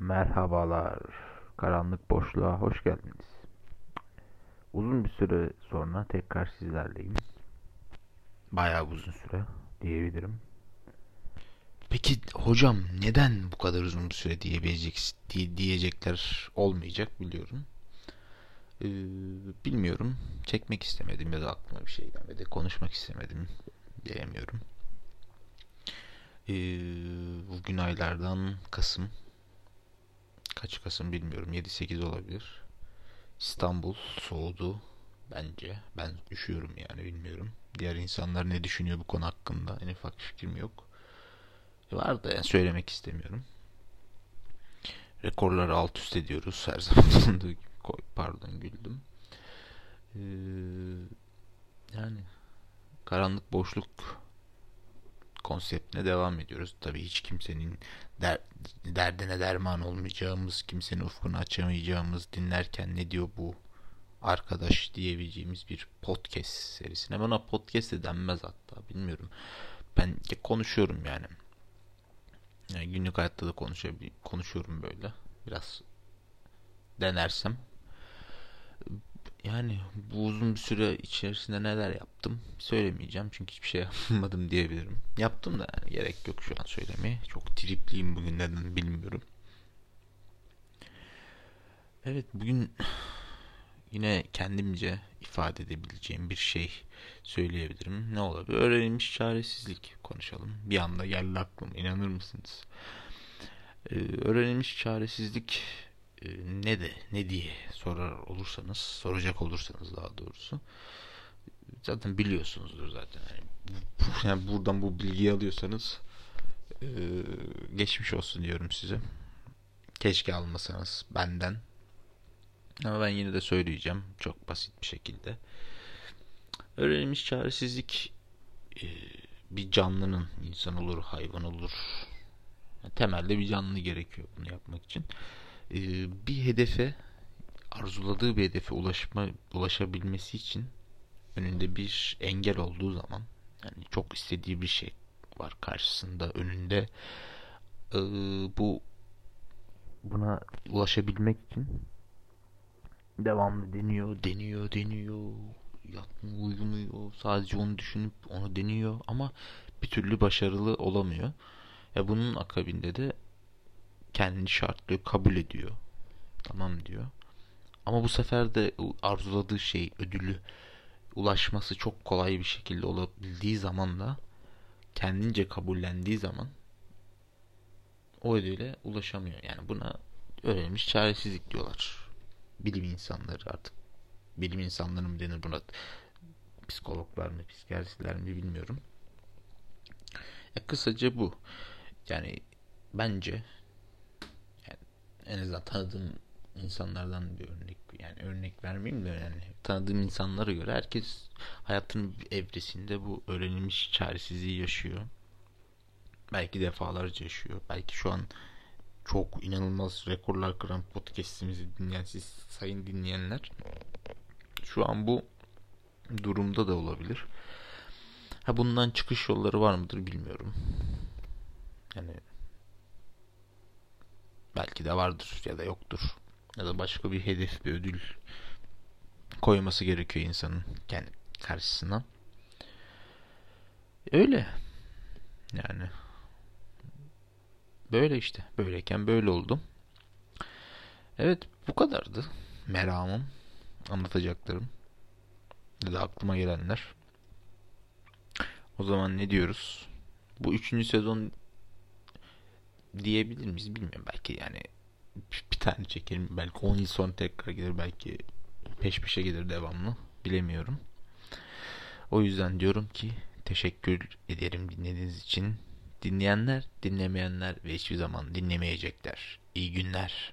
Merhabalar. Karanlık boşluğa hoş geldiniz. Uzun bir süre sonra tekrar sizlerleyim. Bayağı uzun süre diyebilirim. Peki hocam neden bu kadar uzun bir süre diyebilecek, diye- diyecekler olmayacak biliyorum. Ee, bilmiyorum. Çekmek istemedim ya da aklıma bir şey gelmedi. Konuşmak istemedim diyemiyorum. Ee, bugün aylardan Kasım. Kaç Kasım bilmiyorum. 7-8 olabilir. İstanbul soğudu bence. Ben üşüyorum yani bilmiyorum. Diğer insanlar ne düşünüyor bu konu hakkında en ufak fikrim yok. Var da yani söylemek istemiyorum. Rekorları alt üst ediyoruz her zaman olduğu gibi. Pardon güldüm. Ee, yani karanlık boşluk konseptine devam ediyoruz. Tabii hiç kimsenin der, derdine derman olmayacağımız, kimsenin ufkunu açamayacağımız, dinlerken ne diyor bu arkadaş diyebileceğimiz bir podcast serisine. Bana podcast de denmez hatta bilmiyorum. Ben konuşuyorum yani. Yani günlük hayatta da konuşuyorum böyle. Biraz denersem. Yani bu uzun bir süre içerisinde neler yaptım söylemeyeceğim çünkü hiçbir şey yapmadım diyebilirim. Yaptım da yani gerek yok şu an söylemeye. Çok tripliyim bugün neden bilmiyorum. Evet bugün yine kendimce ifade edebileceğim bir şey söyleyebilirim. Ne olabilir? Öğrenilmiş çaresizlik konuşalım. Bir anda geldi aklıma inanır mısınız? Ee, öğrenilmiş çaresizlik ne de ne diye sorar olursanız, soracak olursanız daha doğrusu zaten biliyorsunuzdur zaten. Yani, bu- yani buradan bu bilgiyi alıyorsanız e, geçmiş olsun diyorum size. Keşke almasanız benden. Ama ben yine de söyleyeceğim çok basit bir şekilde. Öğrenilmiş çaresizlik e, bir canlının insan olur, hayvan olur. Yani temelde bir canlı gerekiyor bunu yapmak için. E, bir hedefe arzuladığı bir hedefe ulaşma ulaşabilmesi için önünde bir engel olduğu zaman yani çok istediği bir şey var karşısında önünde e, bu buna ulaşabilmek için devamlı deniyor, deniyor, deniyor. Yatmıyor, uyumuyor. Sadece onu düşünüp onu deniyor ama bir türlü başarılı olamıyor. Ya bunun akabinde de kendini şartlıyor, kabul ediyor. Tamam diyor. Ama bu sefer de arzuladığı şey, ödülü ulaşması çok kolay bir şekilde olabildiği zaman da kendince kabullendiği zaman o ödüle ulaşamıyor. Yani buna öğrenilmiş çaresizlik diyorlar. Bilim insanları artık. Bilim insanları mı denir buna? Psikologlar mı, psikiyatristler mi bilmiyorum. Ya kısaca bu. Yani bence en azından tanıdığım insanlardan bir örnek yani örnek vermeyeyim de yani tanıdığım insanlara göre herkes hayatının evresinde bu öğrenilmiş çaresizliği yaşıyor. Belki defalarca yaşıyor. Belki şu an çok inanılmaz rekorlar kıran podcast'imizi dinleyen siz sayın dinleyenler şu an bu durumda da olabilir. Ha bundan çıkış yolları var mıdır bilmiyorum. Yani belki de vardır ya da yoktur. Ya da başka bir hedef, bir ödül koyması gerekiyor insanın kendi karşısına. Öyle. Yani böyle işte. Böyleyken böyle oldu. Evet bu kadardı. Meramım. Anlatacaklarım. Ya da aklıma gelenler. O zaman ne diyoruz? Bu üçüncü sezon diyebilir miyiz bilmiyorum. Belki yani bir tane çekerim. Belki 10 yıl sonra tekrar gelir. Belki peş peşe gelir devamlı. Bilemiyorum. O yüzden diyorum ki teşekkür ederim dinlediğiniz için. Dinleyenler, dinlemeyenler ve hiçbir zaman dinlemeyecekler. İyi günler.